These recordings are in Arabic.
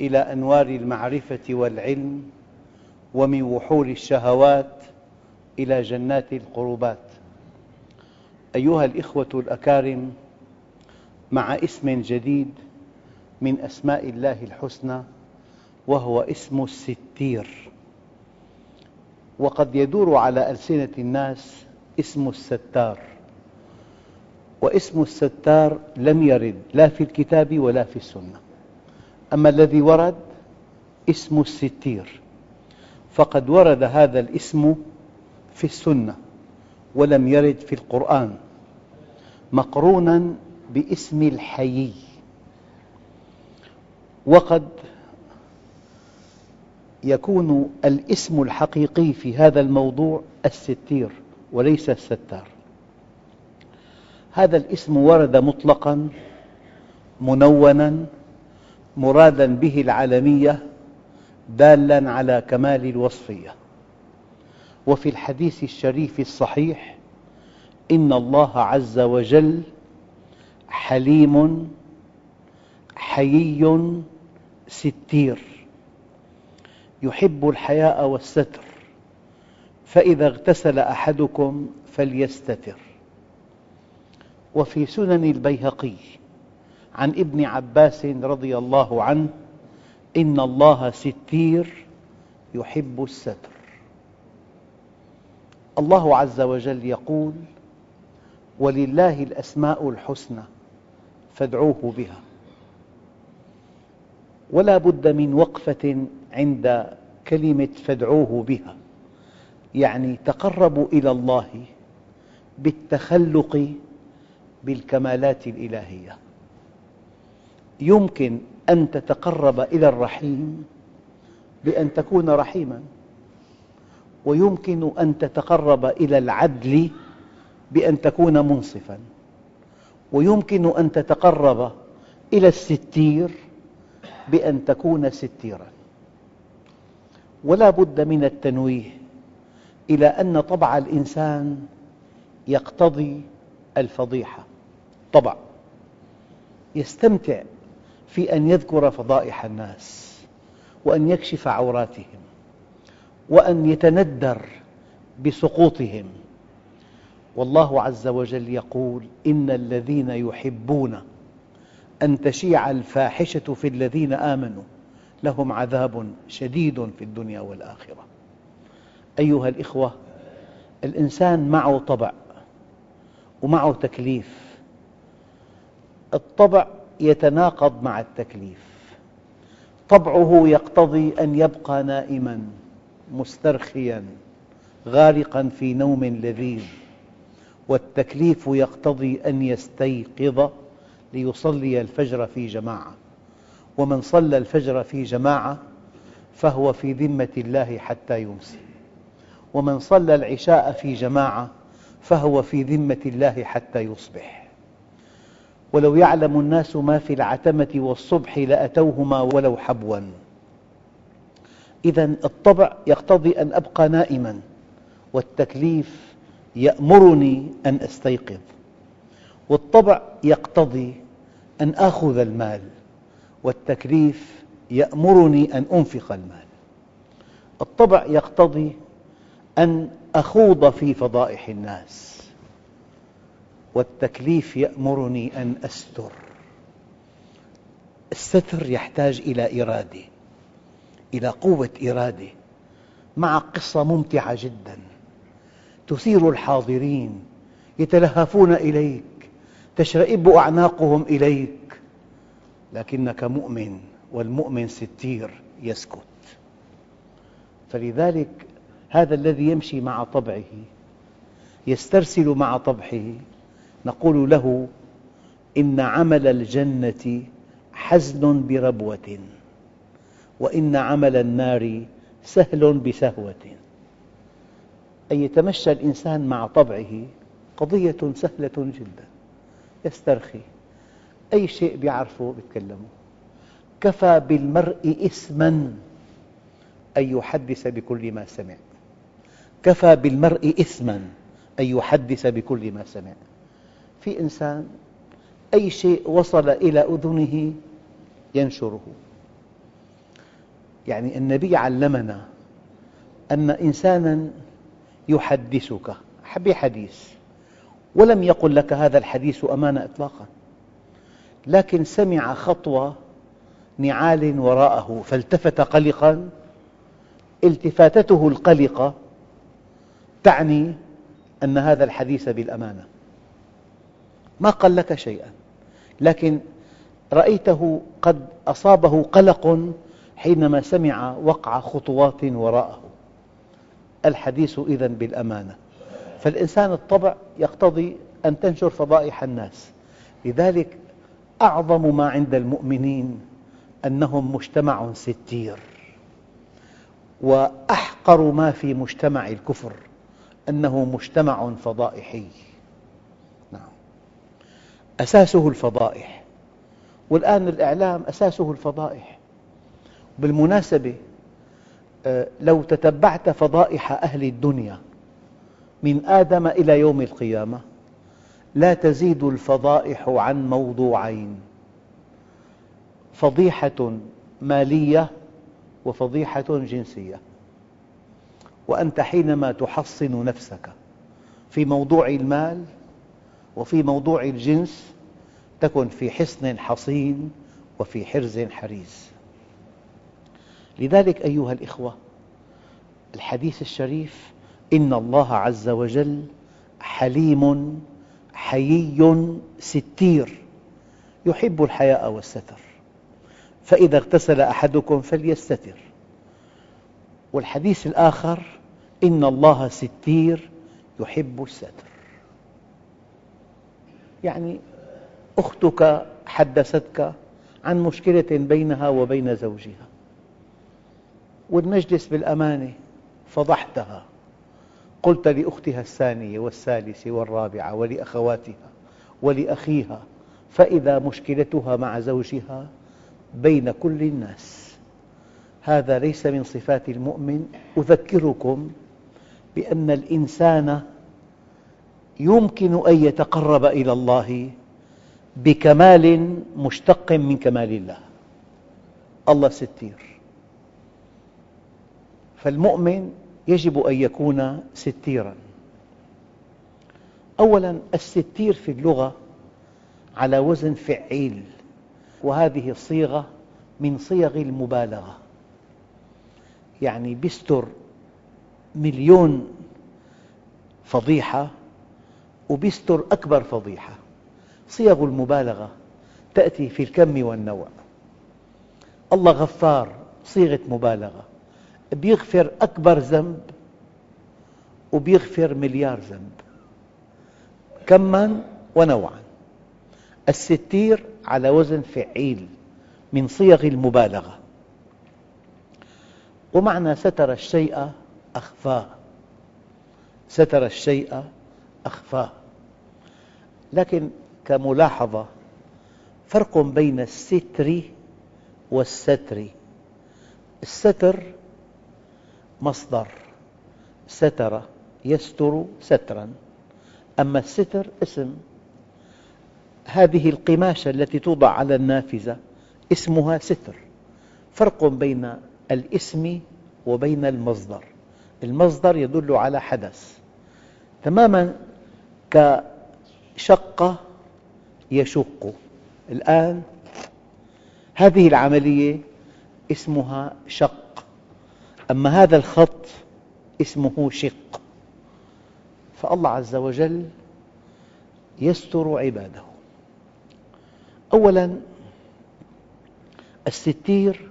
إلى أنوار المعرفة والعلم ومن وحول الشهوات إلى جنات القربات. أيها الأخوة الأكارم مع اسم جديد من أسماء الله الحسنى وهو اسم الستير. وقد يدور على ألسنة الناس اسم الستار. واسم الستار لم يرد لا في الكتاب ولا في السنة. أما الذي ورد اسم الستير. فقد ورد هذا الاسم في السنة ولم يرد في القرآن مقرونا باسم الحيي. وقد يكون الاسم الحقيقي في هذا الموضوع الستير وليس الستار. هذا الاسم ورد مطلقا منونا مرادا به العالمية دالا على كمال الوصفية. وفي الحديث الشريف الصحيح إن الله عز وجل حليم حيي ستير. يحب الحياء والستر فإذا اغتسل أحدكم فليستتر. وفي سنن البيهقي عن ابن عباس رضي الله عنه إن الله ستير يحب الستر. الله عز وجل يقول ولله الأسماء الحسنى فادعوه بها. ولا بد من وقفة عند كلمة فادعوه بها يعني تقربوا إلى الله بالتخلق بالكمالات الإلهية. يمكن أن تتقرب إلى الرحيم بأن تكون رحيماً ويمكن أن تتقرب إلى العدل بأن تكون منصفاً ويمكن أن تتقرب إلى الستير بأن تكون ستيراً. ولا بد من التنويه إلى أن طبع الإنسان يقتضي الفضيحة. طبع. يستمتع في أن يذكر فضائح الناس وأن يكشف عوراتهم وأن يتندر بسقوطهم. والله عز وجل يقول إن الذين يحبون أن تشيع الفاحشة في الذين آمنوا لهم عذاب شديد في الدنيا والآخرة. أيها الأخوة الإنسان معه طبع ومعه تكليف. الطبع يتناقض مع التكليف. طبعه يقتضي أن يبقى نائماً مسترخياً غارقاً في نوم لذيذ. والتكليف يقتضي أن يستيقظ ليصلي الفجر في جماعة. ومن صلى الفجر في جماعة فهو في ذمة الله حتى يمسي. ومن صلى العشاء في جماعة فهو في ذمة الله حتى يصبح. ولو يعلم الناس ما في العتمة والصبح لأتوهما ولو حبوا. إذا الطبع يقتضي أن أبقى نائماً والتكليف يأمرني أن أستيقظ. والطبع يقتضي أن آخذ المال والتكليف يأمرني أن أنفق المال. الطبع يقتضي أن أخوض في فضائح الناس. والتكليف يأمرني أن أستر. الستر يحتاج إلى إرادة إلى قوة إرادة مع قصة ممتعة جداً. تثير الحاضرين يتلهفون إليك تشرئب أعناقهم إليك. لكنك مؤمن والمؤمن ستير يسكت. فلذلك هذا الذي يمشي مع طبعه يسترسل مع طبعه نقول له إن عمل الجنة حزن بربوة وإن عمل النار سهل بسهوة. أن يتمشى الإنسان مع طبعه قضية سهلة جدا. يسترخي. أي شيء بيعرفه بيتكلمه. كفى بالمرء إثما أن يحدث بكل ما سمع. كفى بالمرء إثما أن يحدث بكل ما سمع. في إنسان أي شيء وصل إلى أذنه ينشره. يعني النبي علمنا أن إنسانا يحدثك بحديث ولم يقل لك هذا الحديث أمانة إطلاقا لكن سمع خطوة نعال وراءه فالتفت قلقا التفاتته القلقة تعني أن هذا الحديث بالأمانة. ما قال لك شيئا. لكن رأيته قد أصابه قلق حينما سمع وقع خطوات وراءه. الحديث إذن بالأمانة. فالإنسان الطبع يقتضي أن تنشر فضائح الناس. لذلك أعظم ما عند المؤمنين أنهم مجتمع ستير. وأحقر ما في مجتمع الكفر أنه مجتمع فضائحي. أساسه الفضائح. والآن الإعلام أساسه الفضائح. بالمناسبة آه، لو تتبعت فضائح أهل الدنيا من آدم إلى يوم القيامة لا تزيد الفضائح عن موضوعين. فضيحة مالية وفضيحة جنسية. وأنت حينما تحصن نفسك في موضوع المال وفي موضوع الجنس تكن في حصن حصين وفي حرز حريز لذلك أيها الأخوة الحديث الشريف إن الله عز وجل حليم حيي ستير يحب الحياء والستر فإذا اغتسل أحدكم فليستتر. والحديث الآخر إن الله ستير يحب الستر. يعني أختك حدثتك عن مشكلة بينها وبين زوجها. والمجلس بالأمانة فضحتها. قلت لأختها الثانية والثالثة والرابعة ولأخواتها ولأخيها فإذا مشكلتها مع زوجها بين كل الناس. هذا ليس من صفات المؤمن. أذكركم بأن الإنسان يمكن أن يتقرب إلى الله بكمال مشتق من كمال الله. الله ستير. فالمؤمن يجب أن يكون ستيراً. أولاً الستير في اللغة على وزن فعيل وهذه الصيغة من صيغ المبالغة. يعني بيستر مليون فضيحة وبيستر أكبر فضيحة. صيغ المبالغة تأتي في الكم والنوع الله غفار صيغة مبالغة. بيغفر أكبر ذنب وبيغفر مليار ذنب. كماً ونوعاً. الستير على وزن فعيل من صيغ المبالغة. ومعنى ستر الشيء أخفاه ستر الشيء أخفاه لكن كملاحظة فرق بين الستر والستر. الستر مصدر ستر يستر سترا. أما الستر اسم. هذه القماشة التي توضع على النافذة اسمها ستر. فرق بين الاسم وبين المصدر. المصدر يدل على حدث. تماما كشق يشق. الآن هذه العملية اسمها شق. أما هذا الخط اسمه شق. فالله عز وجل يستر عباده. أولاً الستير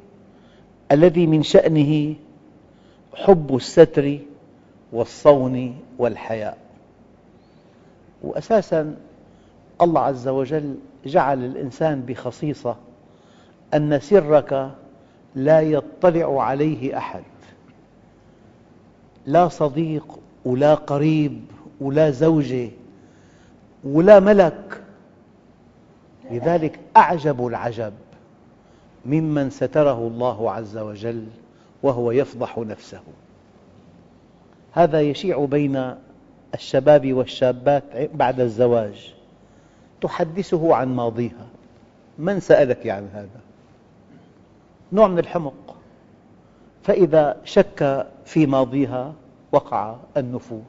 الذي من شأنه حب الستر والصون والحياء. وأساساً الله عز وجل جعل الإنسان بخصيصة أن سرك لا يطلع عليه أحد. لا صديق ولا قريب ولا زوجة ولا ملك. لذلك أعجب العجب ممن ستره الله عز وجل وهو يفضح نفسه. هذا يشيع بين الشباب والشابات بعد الزواج. تحدثه عن ماضيها. من سألك عن هذا؟ نوع من الحمق. فإذا شك في ماضيها وقع النفور.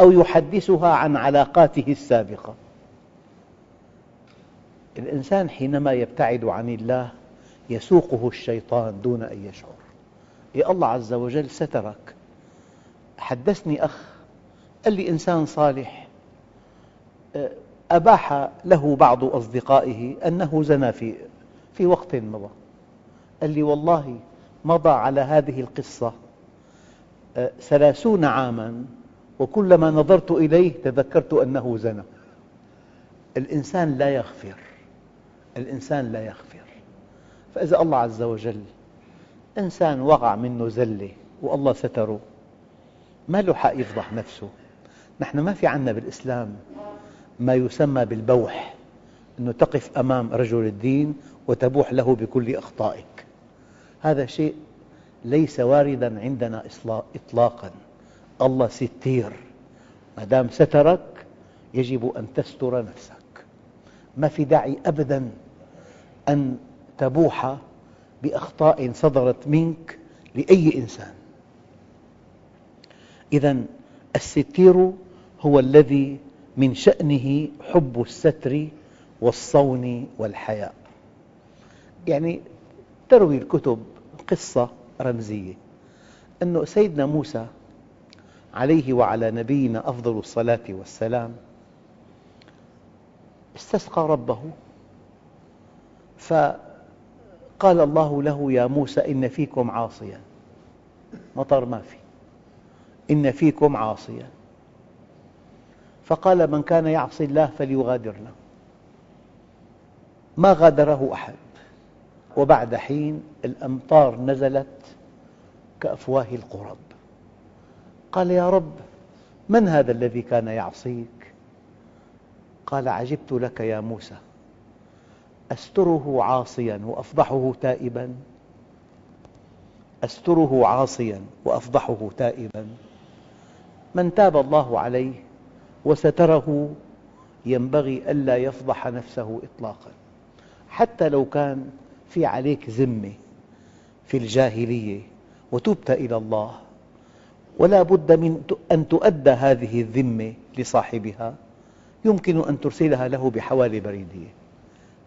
أو يحدثها عن علاقاته السابقة. الإنسان حينما يبتعد عن الله يسوقه الشيطان دون أن يشعر. يا الله عز وجل سترك. حدثني أخ قال لي إنسان صالح أباح له بعض أصدقائه أنه زنى في, في وقت مضى. قال لي والله مضى على هذه القصة ثلاثون عاما وكلما نظرت إليه تذكرت أنه زنى. الإنسان لا يغفر الإنسان لا يغفر. فإذا الله عز وجل إنسان وقع منه زلة والله ستره ما له حق يفضح نفسه. نحن ما في عنا بالإسلام ما يسمى بالبوح أنه تقف أمام رجل الدين وتبوح له بكل أخطائك. هذا شيء ليس وارداً عندنا إطلاقاً. الله ستير. ما دام سترك يجب أن تستر نفسك. ما في داعي أبداً أن تبوح بأخطاء صدرت منك لأي إنسان. إذا الستير هو الذي من شأنه حب الستر والصون والحياء. يعني تروي الكتب قصة رمزية. أن سيدنا موسى عليه وعلى نبينا أفضل الصلاة والسلام استسقى ربه. فقال الله له يا موسى إن فيكم عاصيا. مطر ما في. إن فيكم عاصيا. فقال من كان يعصي الله فليغادرنا ما غادره أحد. وبعد حين الأمطار نزلت كأفواه القرب. قال يا رب من هذا الذي كان يعصيك؟ قال عجبت لك يا موسى. أستره عاصيا وأفضحه تائبا. أستره عاصيا وأفضحه تائبا. من تاب الله عليه وستره ينبغي ألا يفضح نفسه إطلاقا. حتى لو كان في عليك ذمة في الجاهلية وتبت إلى الله ولا بد من أن تؤدى هذه الذمة لصاحبها يمكن أن ترسلها له بحوالة بريدية.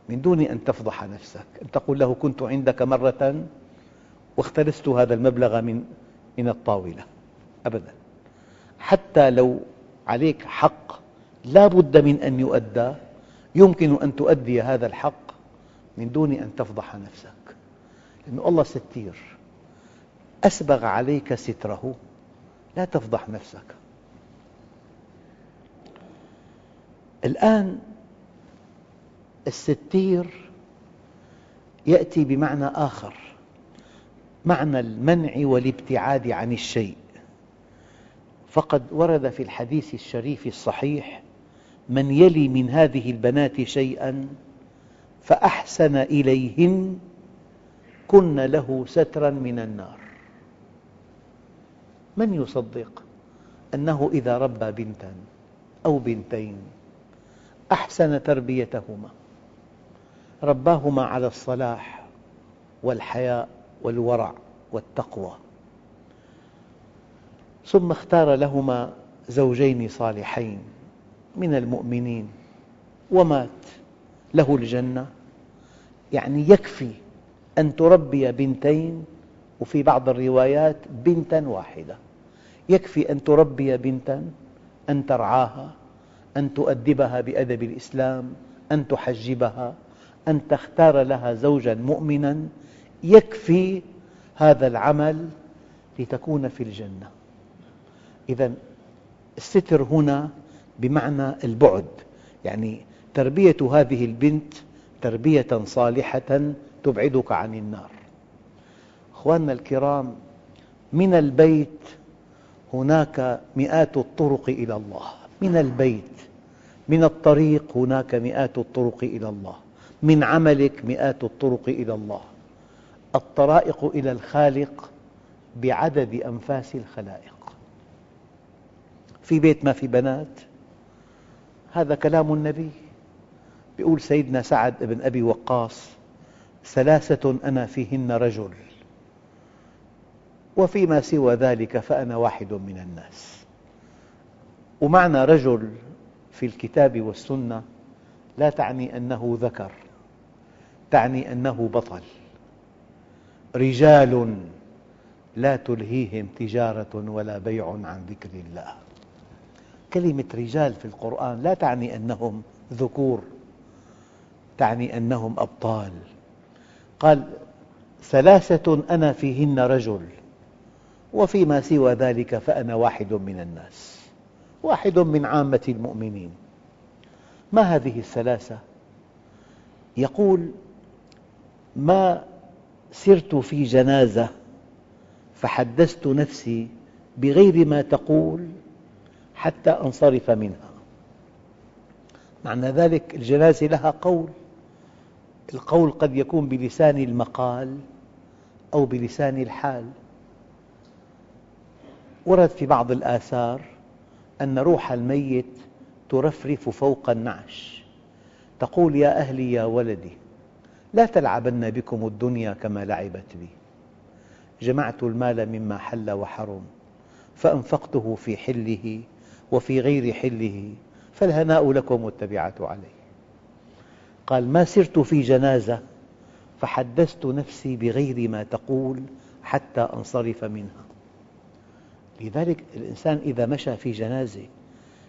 من دون أن تفضح نفسك أن تقول له كنت عندك مرة واختلست هذا المبلغ من الطاولة. أبدا. حتى لو عليك حق. لا بد من أن يؤدى. يمكن أن تؤدي هذا الحق من دون أن تفضح نفسك. لأن الله ستير. أسبغ عليك ستره. لا تفضح نفسك. الآن الستير يأتي بمعنى آخر. معنى المنع والابتعاد عن الشيء. فقد ورد في الحديث الشريف الصحيح من يلي من هذه البنات شيئاً فأحسن إليهن كن له سترا من النار. من يصدق أنه إذا ربى بنتا أو بنتين أحسن تربيتهما؟ رباهما على الصلاح والحياء والورع والتقوى. ثم اختار لهما زوجين صالحين من المؤمنين ومات له الجنة. يعني يكفي أن تربي بنتين وفي بعض الروايات بنتا واحدة. يكفي أن تربي بنتا أن ترعاها أن تؤدبها بأدب الإسلام أن تحجبها أن تختار لها زوجا مؤمنا. يكفي هذا العمل لتكون في الجنة. إذا الستر هنا بمعنى البعد. يعني تربية هذه البنت تربية صالحة تبعدك عن النار. أخواننا الكرام من البيت هناك مئات الطرق إلى الله. من البيت من الطريق هناك مئات الطرق إلى الله. من عملك مئات الطرق إلى الله. الطرائق إلى الخالق بعدد أنفاس الخلائق. في بيت ما في بنات. هذا كلام النبي. يقول سيدنا سعد بن أبي وقاص ثلاثة أنا فيهن رجل وفيما سوى ذلك فأنا واحد من الناس. ومعنى رجل في الكتاب والسنة لا تعني أنه ذكر تعني أنه بطل. رجال لا تلهيهم تجارة ولا بيع عن ذكر الله. كلمة رجال في القرآن لا تعني أنهم ذكور تعني أنهم أبطال قال ثلاثة أنا فيهن رجل وفيما سوى ذلك فأنا واحد من الناس واحد من عامة المؤمنين ما هذه الثلاثة؟ يقول ما سرت في جنازة فحدثت نفسي بغير ما تقول حتى أنصرف منها. معنى ذلك الجنازة لها قول. القول قد يكون بلسان المقال أو بلسان الحال. ورد في بعض الآثار أن روح الميت ترفرف فوق النعش. تقول يا أهلي يا ولدي لا تلعبن بكم الدنيا كما لعبت بي. جمعت المال مما حل وحرم فأنفقته في حله وفي غير حله فالهناء لكم والتبعة عليه. قال ما سرت في جنازة فحدثت نفسي بغير ما تقول حتى أنصرف منها. لذلك الإنسان إذا مشى في جنازة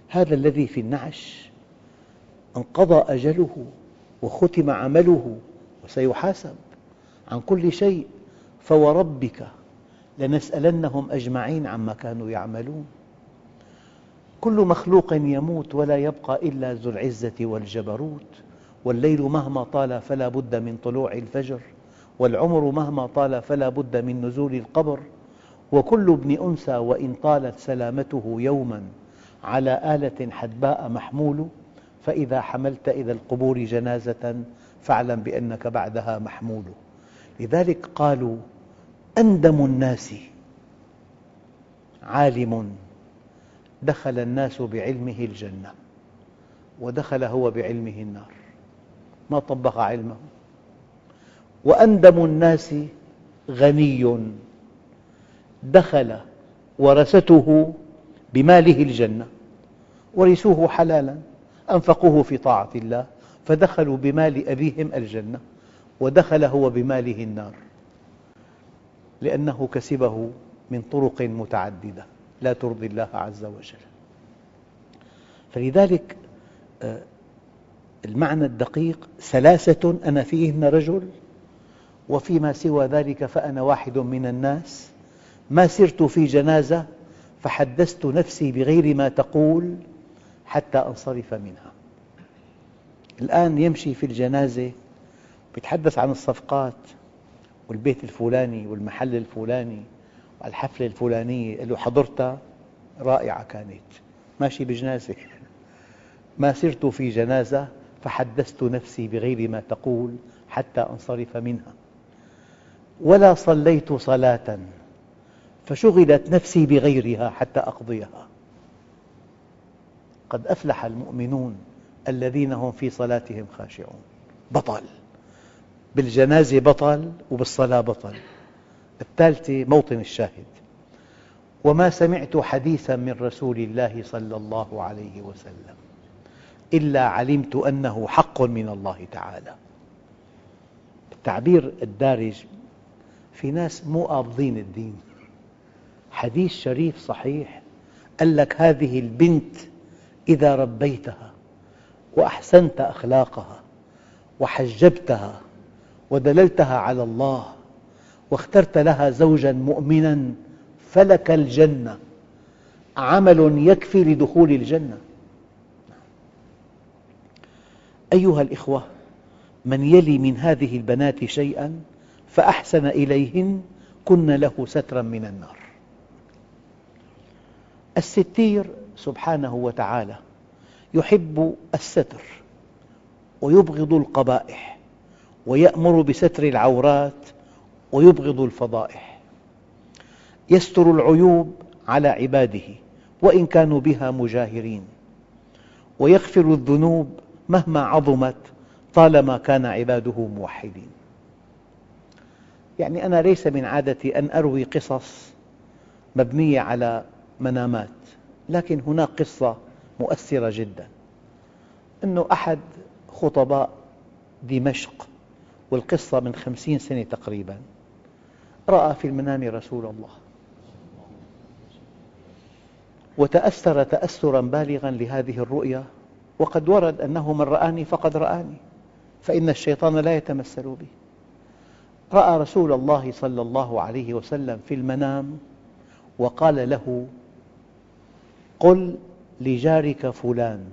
هذا الذي في النعش انقضى أجله وختم عمله وسيحاسب عن كل شيء فوربك لنسألنهم أجمعين عما كانوا يعملون. كل مخلوق يموت ولا يبقى إلا ذو العزة والجبروت والليل مهما طال فلا بد من طلوع الفجر والعمر مهما طال فلا بد من نزول القبر وكل ابن أنثى وإن طالت سلامته يوما على آلة حدباء محمول فإذا حملت إلى القبور جنازة فاعلم بأنك بعدها محمول. لذلك قالوا أندم الناس عالم. دخل الناس بعلمه الجنة ودخل هو بعلمه النار. ما طبق علمه. وأندم الناس غني. دخل ورثته بماله الجنة. ورثوه حلالا أنفقوه في طاعة الله فدخلوا بمال أبيهم الجنة ودخل هو بماله النار. لأنه كسبه من طرق متعددة. لا ترضي الله عز وجل. فلذلك آه، المعنى الدقيق ثلاثة أنا فيهن رجل وفيما سوى ذلك فأنا واحد من الناس. ما سرت في جنازة فحدثت نفسي بغير ما تقول حتى أنصرف منها. الآن يمشي في الجنازة يتحدث عن الصفقات والبيت الفلاني والمحل الفلاني والحفلة الفلانية له حضرتها رائعة كانت. ماشي بجنازة. ما سرت في جنازة فحدثت نفسي بغير ما تقول حتى أنصرف منها. ولا صليت صلاة فشغلت نفسي بغيرها حتى أقضيها. قد أفلح المؤمنون الذين هم في صلاتهم خاشعون. بطل. بالجنازة بطل وبالصلاة بطل. الثالثة موطن الشاهد. وما سمعت حديثا من رسول الله صلى الله عليه وسلم إلا علمت أنه حق من الله تعالى. التعبير الدارج في ناس مو قابضين الدين. حديث شريف صحيح قال لك هذه البنت إذا ربيتها وأحسنت أخلاقها وحجبتها ودللتها على الله واخترت لها زوجا مؤمنا فلك الجنة. عمل يكفي لدخول الجنة. أيها الإخوة من يلي من هذه البنات شيئا فأحسن إليهن كن له سترا من النار. الستير سبحانه وتعالى يحب الستر ويبغض القبائح ويأمر بستر العورات ويبغض الفضائح. يستر العيوب على عباده وإن كانوا بها مجاهرين. ويغفر الذنوب مهما عظمت طالما كان عباده موحدين. يعني أنا ليس من عادتي أن أروي قصص مبنية على منامات لكن هناك قصة مؤثرة جدا. أن أحد خطباء دمشق والقصة من خمسين سنة تقريبا. رأى في المنام رسول الله. وتأثر تأثرا بالغا لهذه الرؤيا وقد ورد أنه من رآني فقد رآني فإن الشيطان لا يتمثل بي. رأى رسول الله صلى الله عليه وسلم في المنام وقال له قل لجارك فلان.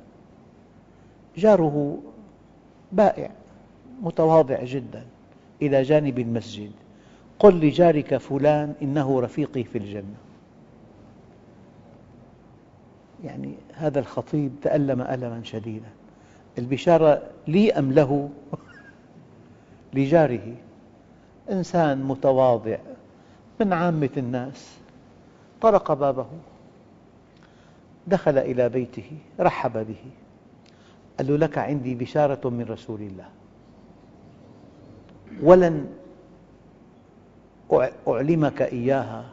جاره بائع متواضع جدا إلى جانب المسجد. قل لجارك فلان إنه رفيقي في الجنة. يعني هذا الخطيب تألم ألما شديدا. البشارة لي أم له؟ لجاره. إنسان متواضع من عامة الناس. طرق بابه. دخل إلى بيته رحب به. قال له لك عندي بشارة من رسول الله. ولن أعلمك إياها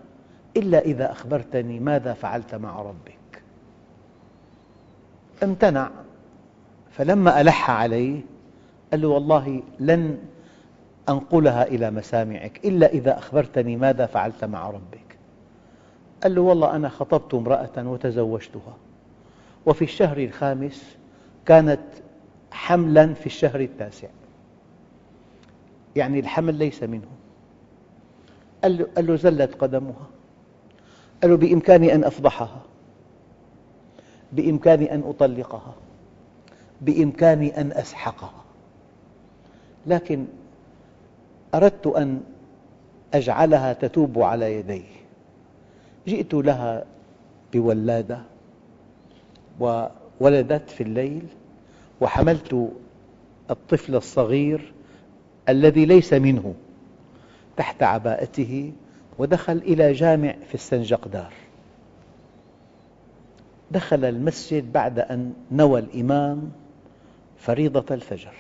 إلا إذا أخبرتني ماذا فعلت مع ربك. امتنع. فلما ألح عليه قال له والله لن أنقلها إلى مسامعك إلا إذا أخبرتني ماذا فعلت مع ربك. قال له والله أنا خطبت امرأة وتزوجتها. وفي الشهر الخامس كانت حملا في الشهر التاسع. يعني الحمل ليس منه. قال له, زلت قدمها. قال له بإمكاني أن أفضحها. بإمكاني أن أطلقها. بإمكاني أن أسحقها. لكن أردت أن أجعلها تتوب على يدي جئت لها بولادة وولدت في الليل وحملت الطفل الصغير الذي ليس منه. تحت عباءته ودخل إلى جامع في السنجقدار. دخل المسجد بعد أن نوى الإمام فريضة الفجر.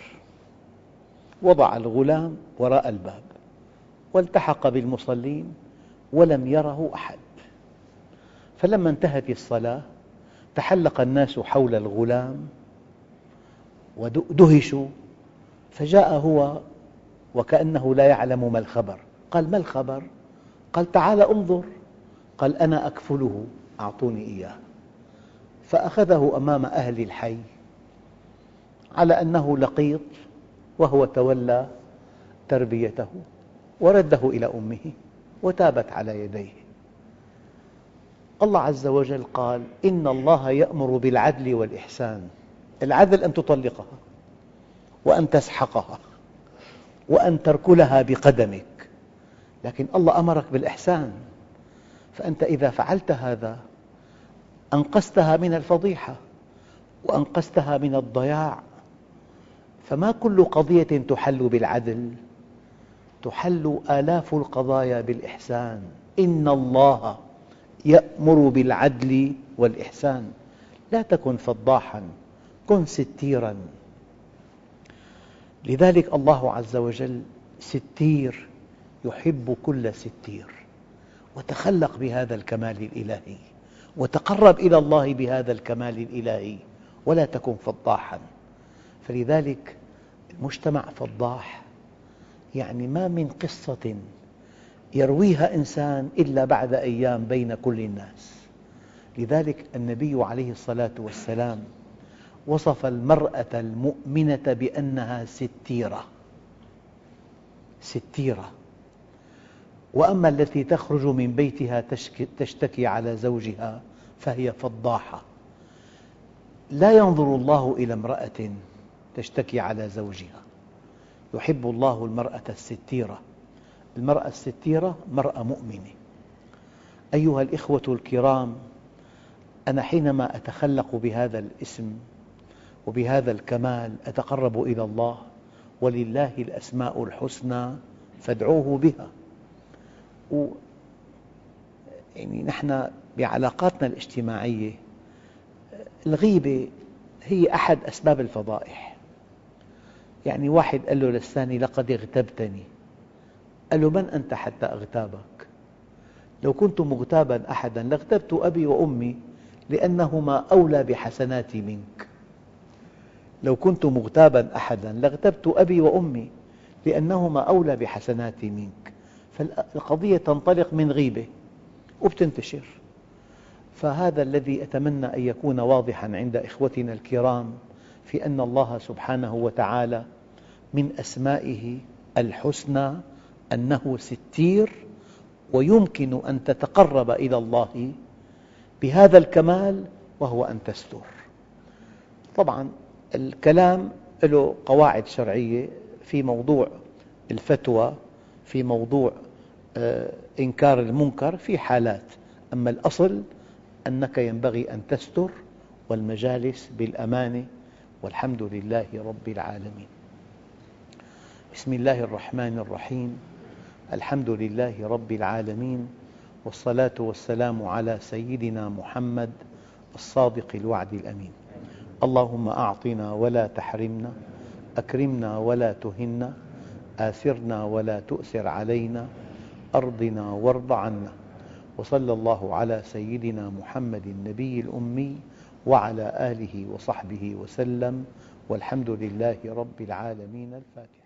وضع الغلام وراء الباب والتحق بالمصلين ولم يره أحد. فلما انتهت الصلاة تحلق الناس حول الغلام ودهشوا فجاء هو وكأنه لا يعلم ما الخبر. قال ما الخبر؟ قال تعال انظر. قال أنا أكفله أعطوني إياه. فأخذه أمام أهل الحي على أنه لقيط وهو تولى تربيته ورده إلى أمه وتابت على يديه. الله عز وجل قال إن الله يأمر بالعدل والإحسان. العدل أن تطلقها وأن تسحقها وأن تركلها بقدمك. لكن الله أمرك بالإحسان. فأنت إذا فعلت هذا أنقذتها من الفضيحة وأنقذتها من الضياع. فما كل قضية تحل بالعدل؟ تحل آلاف القضايا بالإحسان. إن الله يأمر بالعدل والإحسان. لا تكن فضاحا كن ستيرا. لذلك الله عز وجل ستير يحب كل ستير وتخلق بهذا الكمال الإلهي وتقرب إلى الله بهذا الكمال الإلهي ولا تكن فضاحا. فلذلك المجتمع فضاح يعني ما من قصة يرويها إنسان إلا بعد أيام بين كل الناس. لذلك النبي عليه الصلاة والسلام وصف المرأة المؤمنة بأنها ستيرة ستيرة. وأما التي تخرج من بيتها تشتكي على زوجها فهي فضاحة. لا ينظر الله إلى امرأة تشتكي على زوجها. يحب الله المرأة الستيرة. المرأة الستيرة مرأة مؤمنة. أيها الإخوة الكرام أنا حينما أتخلق بهذا الاسم وبهذا الكمال أتقرب إلى الله ولله الأسماء الحسنى فادعوه بها. يعني نحن بعلاقاتنا الاجتماعية الغيبة هي أحد أسباب الفضائح. يعني واحد قال له للثاني لقد اغتبتني. قال له من أنت حتى أغتابك؟ لو كنت مغتابا أحدا لاغتبت أبي وأمي لأنهما أولى بحسناتي منك. لو كنت مغتابا أحدا لاغتبت أبي وأمي لأنهما أولى بحسناتي منك. فالقضية تنطلق من غيبة وبتنتشر. فهذا الذي أتمنى أن يكون واضحا عند إخوتنا الكرام في أن الله سبحانه وتعالى من أسمائه الحسنى أنه ستير ويمكن أن تتقرب إلى الله بهذا الكمال وهو أن تستر. طبعا الكلام له قواعد شرعية في موضوع الفتوى في موضوع آه، إنكار المنكر في حالات. أما الأصل أنك ينبغي أن تستر والمجالس بالأمانة والحمد لله رب العالمين. بسم الله الرحمن الرحيم. الحمد لله رب العالمين. والصلاة والسلام على سيدنا محمد الصادق الوعد الأمين. اللهم أعطنا ولا تحرمنا أكرمنا ولا تهنا. آثرنا ولا تؤثر علينا أرضنا وارض عنا. وصلى الله على سيدنا محمد النبي الأمي وعلى آله وصحبه وسلم والحمد لله رب العالمين الفاتحة